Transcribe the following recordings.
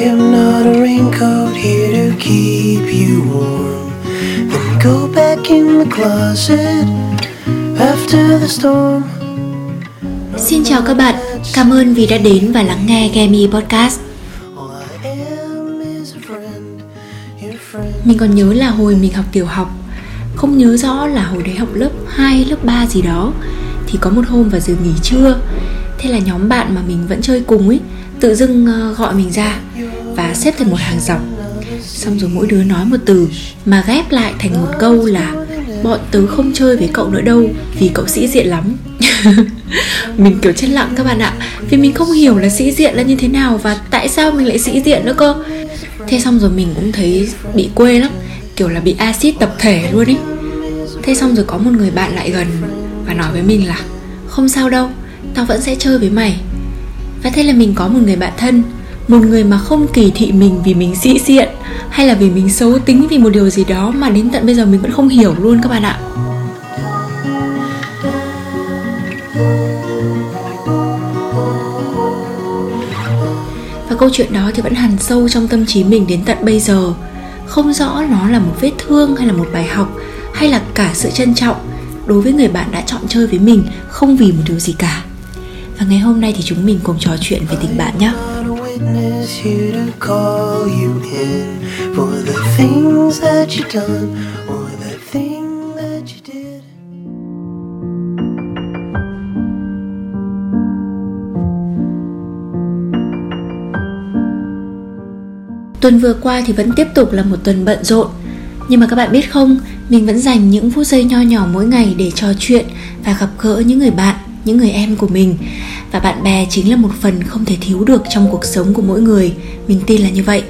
Am not a raincoat here to keep you warm. Then go back in the closet after the storm. Xin chào các bạn, cảm ơn vì đã đến và lắng nghe Gemi Podcast. Mình còn nhớ là hồi mình học tiểu học Không nhớ rõ là hồi đấy học lớp 2, lớp 3 gì đó Thì có một hôm vào giờ nghỉ trưa Thế là nhóm bạn mà mình vẫn chơi cùng ấy Tự dưng ờ, gọi mình ra và xếp thành một hàng dọc. Xong rồi mỗi đứa nói một từ Mà ghép lại thành một câu là Bọn tớ không chơi với cậu nữa đâu Vì cậu sĩ diện lắm. Mình kiểu chết lặng các bạn ạ Vì mình không hiểu là sĩ diện là như thế nào Và tại sao mình lại sĩ diện nữa cơ. Thế xong rồi mình cũng thấy bị quê lắm Kiểu là bị acid tập thể luôn ấy. Thế xong rồi có một người bạn lại gần Và nói với mình là Không sao đâu, tao vẫn sẽ chơi với mày. Và thế là mình có một người bạn thân một người mà không kỳ thị mình vì mình sĩ diện, Hay là vì mình xấu tính vì một điều gì đó Mà đến tận bây giờ mình vẫn không hiểu luôn các bạn ạ. Và câu chuyện đó thì vẫn hằn sâu trong tâm trí mình đến tận bây giờ. Không rõ nó là một vết thương hay là một bài học, Hay là cả sự trân trọng Đối với người bạn đã chọn chơi với mình Không vì một điều gì cả. Và ngày hôm nay thì chúng mình cùng trò chuyện về tình bạn nhé witness here to call you in for the things that you done or the thing that you did. Tuần vừa qua thì vẫn tiếp tục là một tuần bận rộn Nhưng mà các bạn biết không Mình vẫn dành những phút giây nho nhỏ mỗi ngày để trò chuyện Và gặp gỡ những người bạn, những người em của mình và bạn bè chính là một phần không thể thiếu được trong cuộc sống của mỗi người. Mình tin là như vậy.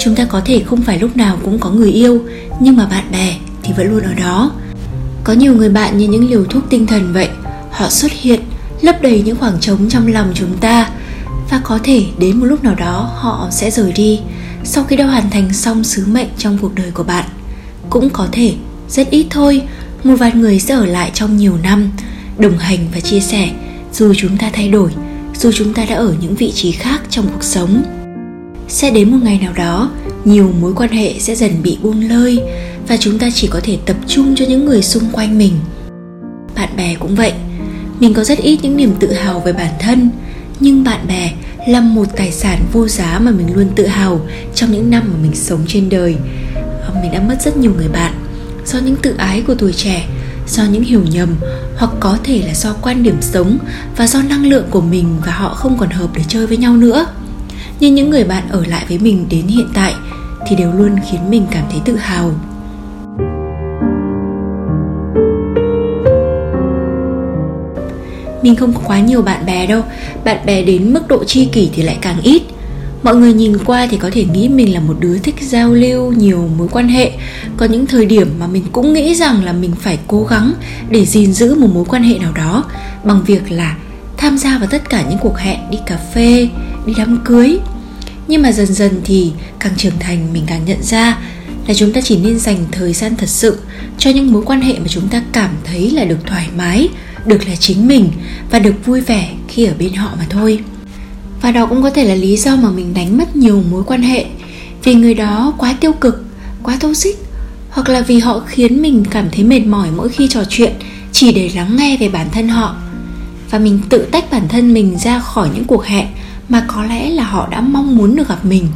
Chúng ta có thể không phải lúc nào cũng có người yêu, Nhưng mà bạn bè thì vẫn luôn ở đó. Có nhiều người bạn như những liều thuốc tinh thần vậy. Họ xuất hiện, lấp đầy những khoảng trống trong lòng chúng ta. Và có thể đến một lúc nào đó họ sẽ rời đi. Sau khi đã hoàn thành xong sứ mệnh trong cuộc đời của bạn, cũng có thể rất ít thôi. Một vài người sẽ ở lại trong nhiều năm đồng hành và chia sẻ. Dù chúng ta thay đổi, dù chúng ta đã ở những vị trí khác trong cuộc sống, sẽ đến một ngày nào đó, nhiều mối quan hệ sẽ dần bị buông lơi và chúng ta chỉ có thể tập trung cho những người xung quanh mình. Bạn bè cũng vậy. Mình có rất ít những niềm tự hào về bản thân, nhưng bạn bè là một tài sản vô giá mà mình luôn tự hào trong những năm mà mình sống trên đời. Mình đã mất rất nhiều người bạn. Do những tự ái của tuổi trẻ do những hiểu nhầm hoặc có thể là do quan điểm sống và do năng lượng của mình và họ không còn hợp để chơi với nhau nữa. Nhưng những người bạn ở lại với mình đến hiện tại thì đều luôn khiến mình cảm thấy tự hào. Mình không có quá nhiều bạn bè đâu. Bạn bè đến mức độ tri kỷ thì lại càng ít mọi người nhìn qua thì có thể nghĩ mình là một đứa thích giao lưu, nhiều mối quan hệ. Có những thời điểm mà mình cũng nghĩ rằng là mình phải cố gắng để gìn giữ một mối quan hệ nào đó, bằng việc là tham gia vào tất cả những cuộc hẹn, đi cà phê, đi đám cưới. Nhưng mà dần dần thì càng trưởng thành, mình càng nhận ra là chúng ta chỉ nên dành thời gian thật sự cho những mối quan hệ mà chúng ta cảm thấy là được thoải mái, được là chính mình và được vui vẻ khi ở bên họ mà thôi và đó cũng có thể là lý do mà mình đánh mất nhiều mối quan hệ. Vì người đó quá tiêu cực quá toxic hoặc là vì họ khiến mình cảm thấy mệt mỏi mỗi khi trò chuyện chỉ để lắng nghe về bản thân họ. Và mình tự tách bản thân mình ra khỏi những cuộc hẹn mà có lẽ là họ đã mong muốn được gặp mình.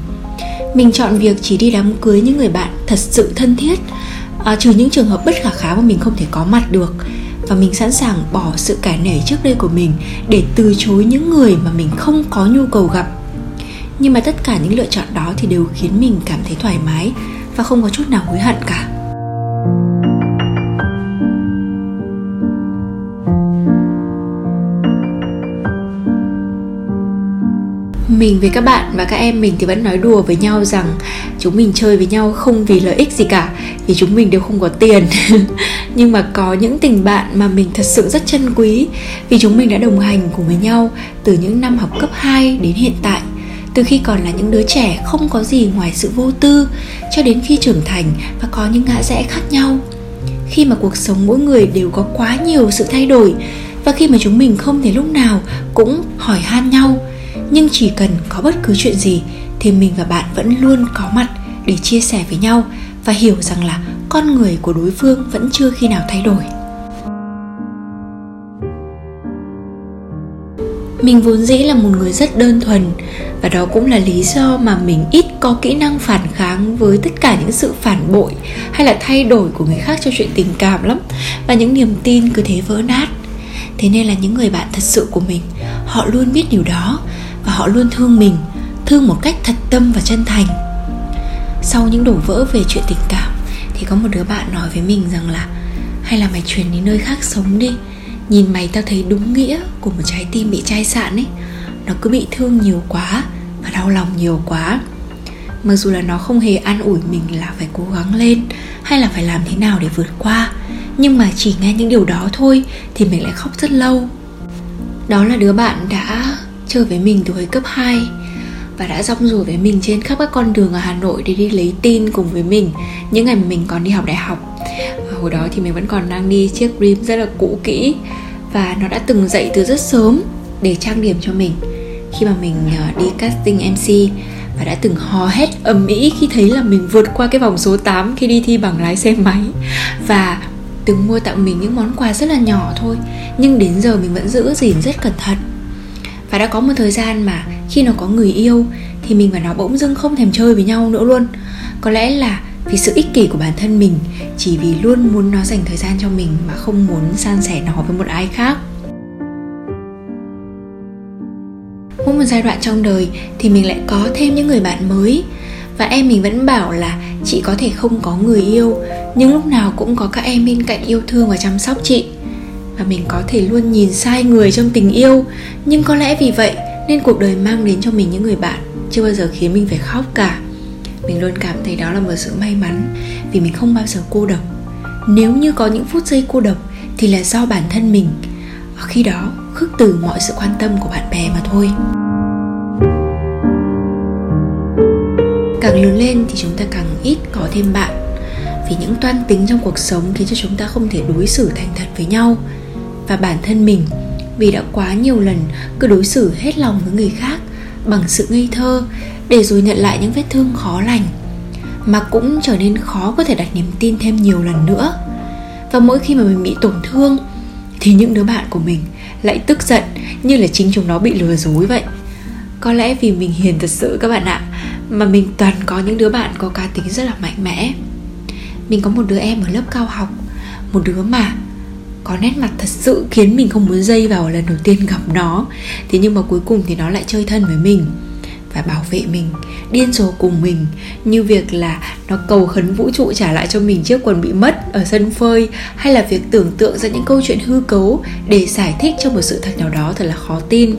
Mình chọn việc chỉ đi đám cưới những người bạn thật sự thân thiết à, trừ những trường hợp bất khả kháng mà mình không thể có mặt được và mình sẵn sàng bỏ sự cả nể trước đây của mình để từ chối những người mà mình không có nhu cầu gặp. Nhưng mà tất cả những lựa chọn đó thì đều khiến mình cảm thấy thoải mái và không có chút nào hối hận cả. Mình với các bạn và các em mình thì vẫn nói đùa với nhau rằng chúng mình chơi với nhau không vì lợi ích gì cả, vì chúng mình đều không có tiền. Nhưng mà có những tình bạn mà mình thật sự rất trân quý, vì chúng mình đã đồng hành cùng với nhau từ những năm học cấp 2 đến hiện tại. Từ khi còn là những đứa trẻ không có gì ngoài sự vô tư, cho đến khi trưởng thành và có những ngã rẽ khác nhau. Khi mà cuộc sống mỗi người đều có quá nhiều sự thay đổi, và khi mà chúng mình không thể lúc nào cũng hỏi han nhau nhưng chỉ cần có bất cứ chuyện gì thì mình và bạn vẫn luôn có mặt để chia sẻ với nhau và hiểu rằng là con người của đối phương vẫn chưa khi nào thay đổi. Mình vốn dĩ là một người rất đơn thuần và đó cũng là lý do mà mình ít có kỹ năng phản kháng với tất cả những sự phản bội hay là thay đổi của người khác trong chuyện tình cảm lắm và những niềm tin cứ thế vỡ nát. Thế nên là những người bạn thật sự của mình, họ luôn biết điều đó và họ luôn thương mình, thương một cách thật tâm và chân thành. Sau những đổ vỡ về chuyện tình cảm, thì có một đứa bạn nói với mình rằng là, hay là mày chuyển đến nơi khác sống đi. Nhìn mày tao thấy đúng nghĩa của một trái tim bị chai sạn ấy. Nó cứ bị thương nhiều quá và đau lòng nhiều quá. Mặc dù là nó không hề an ủi mình là phải cố gắng lên hay là phải làm thế nào để vượt qua, nhưng mà chỉ nghe những điều đó thôi thì mình lại khóc rất lâu. Đó là đứa bạn đã chơi với mình từ hồi cấp 2 và đã rong rủi với mình trên khắp các con đường ở Hà Nội để đi lấy tin cùng với mình những ngày mà mình còn đi học đại học. Và hồi đó thì mình vẫn còn đang đi chiếc rim rất là cũ kỹ và nó đã từng dậy từ rất sớm để trang điểm cho mình. Khi mà mình ờ, đi casting MC và đã từng hò hét ầm ĩ khi thấy là mình vượt qua cái vòng số 8 khi đi thi bằng lái xe máy và từng mua tặng mình những món quà rất là nhỏ thôi. Nhưng đến giờ mình vẫn giữ gìn rất cẩn thận và đã có một thời gian mà khi nó có người yêu thì mình và nó bỗng dưng không thèm chơi với nhau nữa luôn. Có lẽ là vì sự ích kỷ của bản thân mình, chỉ vì luôn muốn nó dành thời gian cho mình mà không muốn san sẻ nó với một ai khác. Mỗi một giai đoạn trong đời thì mình lại có thêm những người bạn mới. Và em mình vẫn bảo là chị có thể không có người yêu, nhưng lúc nào cũng có các em bên cạnh yêu thương và chăm sóc chị và mình có thể luôn nhìn sai người trong tình yêu. Nhưng có lẽ vì vậy nên cuộc đời mang đến cho mình những người bạn chưa bao giờ khiến mình phải khóc cả. Mình luôn cảm thấy đó là một sự may mắn vì mình không bao giờ cô độc. Nếu như có những phút giây cô độc thì là do bản thân mình. Và khi đó, khước từ mọi sự quan tâm của bạn bè mà thôi. Càng lớn lên thì chúng ta càng ít có thêm bạn. Vì những toan tính trong cuộc sống khiến cho chúng ta không thể đối xử thành thật với nhau và bản thân mình vì đã quá nhiều lần cứ đối xử hết lòng với người khác bằng sự ngây thơ để rồi nhận lại những vết thương khó lành, mà cũng trở nên khó có thể đặt niềm tin thêm nhiều lần nữa. Và mỗi khi mà mình bị tổn thương, thì những đứa bạn của mình lại tức giận như là chính chúng nó bị lừa dối vậy. Có lẽ vì mình hiền thật sự các bạn ạ, mà mình toàn có những đứa bạn có cá tính rất là mạnh mẽ. Mình có một đứa em ở lớp cao học, một đứa mà có nét mặt thật sự khiến mình không muốn dây vào lần đầu tiên gặp nó. Thế nhưng mà cuối cùng thì nó lại chơi thân với mình và bảo vệ mình, điên rồ cùng mình, như việc là nó cầu khấn vũ trụ trả lại cho mình chiếc quần bị mất ở sân phơi, hay là việc tưởng tượng ra những câu chuyện hư cấu để giải thích cho một sự thật nào đó thật là khó tin.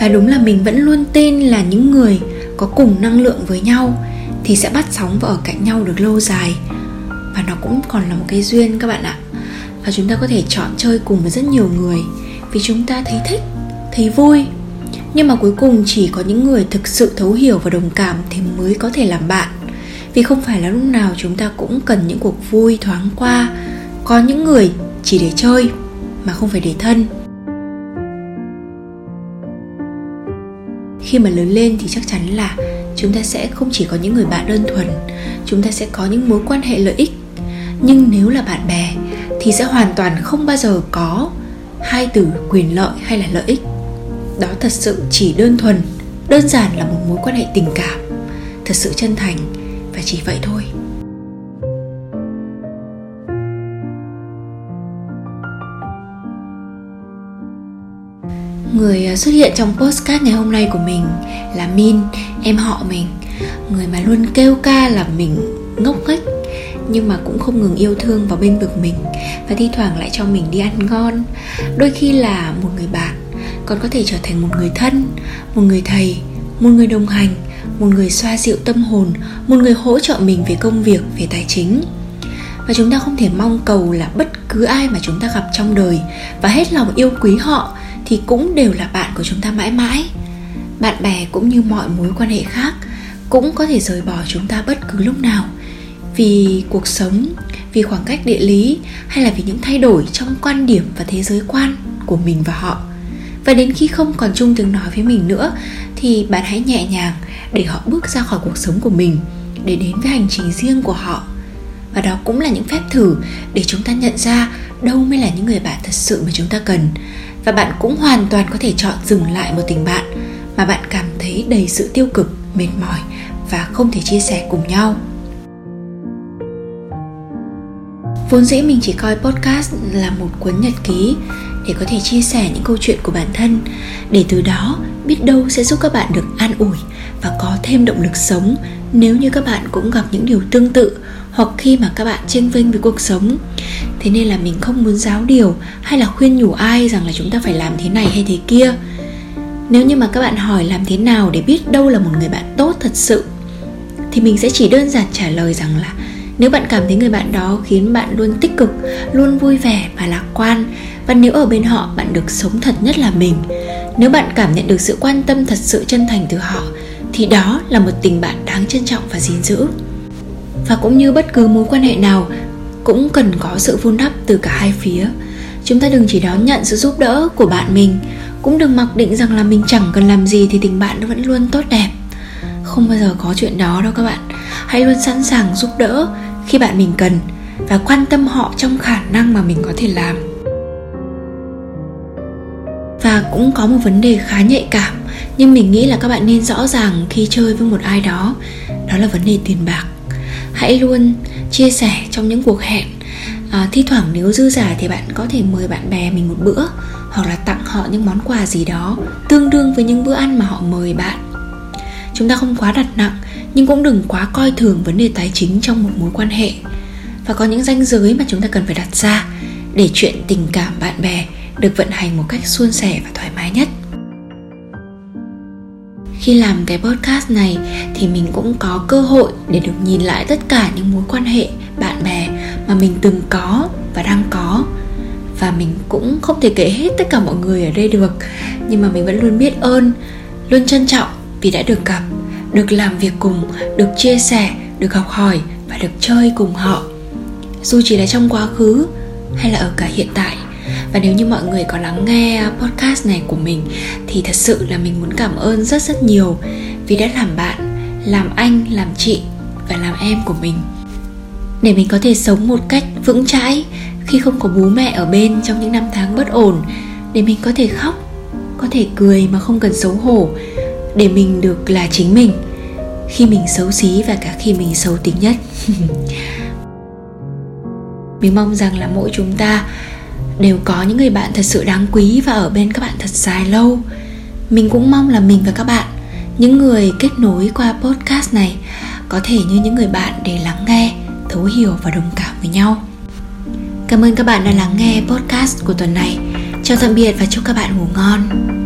Và đúng là mình vẫn luôn tin là những người có cùng năng lượng với nhau thì sẽ bắt sóng và ở cạnh nhau được lâu dài và nó cũng còn là một cái duyên các bạn ạ. Và chúng ta có thể chọn chơi cùng với rất nhiều người vì chúng ta thấy thích, thấy vui. Nhưng mà cuối cùng chỉ có những người thực sự thấu hiểu và đồng cảm thì mới có thể làm bạn. Vì không phải là lúc nào chúng ta cũng cần những cuộc vui thoáng qua. Có những người chỉ để chơi mà không phải để thân. Khi mà lớn lên thì chắc chắn là chúng ta sẽ không chỉ có những người bạn đơn thuần. Chúng ta sẽ có những mối quan hệ lợi ích nhưng nếu là bạn bè thì sẽ hoàn toàn không bao giờ có hai từ quyền lợi hay là lợi ích. Đó thật sự chỉ đơn thuần đơn giản là một mối quan hệ tình cảm thật sự chân thành và chỉ vậy thôi. Người à, xuất hiện trong postcard ngày hôm nay của mình là Min, em họ mình. Người mà luôn kêu ca là mình ngốc nghếch nhưng mà cũng không ngừng yêu thương và bên vực mình và thi thoảng lại cho mình đi ăn ngon. Đôi khi là một người bạn, còn có thể trở thành một người thân, một người thầy, một người đồng hành, một người xoa dịu tâm hồn, một người hỗ trợ mình về công việc, về tài chính. Và chúng ta không thể mong cầu là bất cứ ai mà chúng ta gặp trong đời, và hết lòng yêu quý họ thì cũng đều là bạn của chúng ta mãi mãi. Bạn bè cũng như mọi mối quan hệ khác cũng có thể rời bỏ chúng ta bất cứ lúc nào vì cuộc sống, vì khoảng cách địa lý, hay là vì những thay đổi trong quan điểm và thế giới quan của mình và họ. Và đến khi không còn chung tiếng nói với mình nữa, thì bạn hãy nhẹ nhàng để họ bước ra khỏi cuộc sống của mình, để đến với hành trình riêng của họ. Và đó cũng là những phép thử để chúng ta nhận ra đâu mới là những người bạn thật sự mà chúng ta cần. Và bạn cũng hoàn toàn có thể chọn dừng lại một tình bạn mà bạn cảm thấy đầy sự tiêu cực, mệt mỏi và không thể chia sẻ cùng nhau. Vốn dĩ mình chỉ coi podcast là một cuốn nhật ký để có thể chia sẻ những câu chuyện của bản thân. Để từ đó, biết đâu sẽ giúp các bạn được an ủi và có thêm động lực sống nếu như các bạn cũng gặp những điều tương tự hoặc khi mà các bạn tranh vinh với cuộc sống. Thế nên là mình không muốn giáo điều hay là khuyên nhủ ai rằng là chúng ta phải làm thế này hay thế kia. Nếu như mà các bạn hỏi làm thế nào để biết đâu là một người bạn tốt thật sự, thì mình sẽ chỉ đơn giản trả lời rằng là nếu bạn cảm thấy người bạn đó khiến bạn luôn tích cực, luôn vui vẻ và lạc quan, và nếu ở bên họ bạn được sống thật nhất là mình, nếu bạn cảm nhận được sự quan tâm thật sự chân thành từ họ, thì đó là một tình bạn đáng trân trọng và gìn giữ. Và cũng như bất cứ mối quan hệ nào, cũng cần có sự vun đắp từ cả hai phía. Chúng ta đừng chỉ đón nhận sự giúp đỡ của bạn mình, cũng đừng mặc định rằng là mình chẳng cần làm gì thì tình bạn nó vẫn luôn tốt đẹp không bao giờ có chuyện đó đâu các bạn. Hãy luôn sẵn sàng giúp đỡ khi bạn mình cần và quan tâm họ trong khả năng mà mình có thể làm. Và cũng có một vấn đề khá nhạy cảm nhưng mình nghĩ là các bạn nên rõ ràng khi chơi với một ai đó đó là vấn đề tiền bạc. Hãy luôn chia sẻ trong những cuộc hẹn. À, thi thoảng nếu dư giả thì bạn có thể mời bạn bè mình một bữa hoặc là tặng họ những món quà gì đó tương đương với những bữa ăn mà họ mời bạn chúng ta không quá đặt nặng, nhưng cũng đừng quá coi thường vấn đề tài chính trong một mối quan hệ. Và có những ranh giới mà chúng ta cần phải đặt ra để chuyện tình cảm bạn bè được vận hành một cách suôn sẻ và thoải mái nhất. Khi làm cái podcast này thì mình cũng có cơ hội để được nhìn lại tất cả những mối quan hệ bạn bè mà mình từng có và đang có. Và mình cũng không thể kể hết tất cả mọi người ở đây được, nhưng mà mình vẫn luôn biết ơn, luôn trân trọng vì đã được gặp, được làm việc cùng, được chia sẻ, được học hỏi và được chơi cùng họ. Dù chỉ là trong quá khứ hay là ở cả hiện tại. Và nếu như mọi người có lắng nghe podcast này của mình, thì thật sự là mình muốn cảm ơn rất rất nhiều vì đã làm bạn, làm anh, làm chị và làm em của mình. Để mình có thể sống một cách vững chãi khi không có bố mẹ ở bên trong những năm tháng bất ổn, để mình có thể khóc, có thể cười mà không cần xấu hổ để mình được là chính mình, khi mình xấu xí và cả khi mình xấu tính nhất. Mình mong rằng là mỗi chúng ta đều có những người bạn thật sự đáng quý và ở bên các bạn thật dài lâu. Mình cũng mong là mình và các bạn, những người kết nối qua podcast này, có thể như những người bạn để lắng nghe, thấu hiểu và đồng cảm với nhau. Cảm ơn các bạn đã lắng nghe podcast của tuần này. Chào tạm biệt và chúc các bạn ngủ ngon.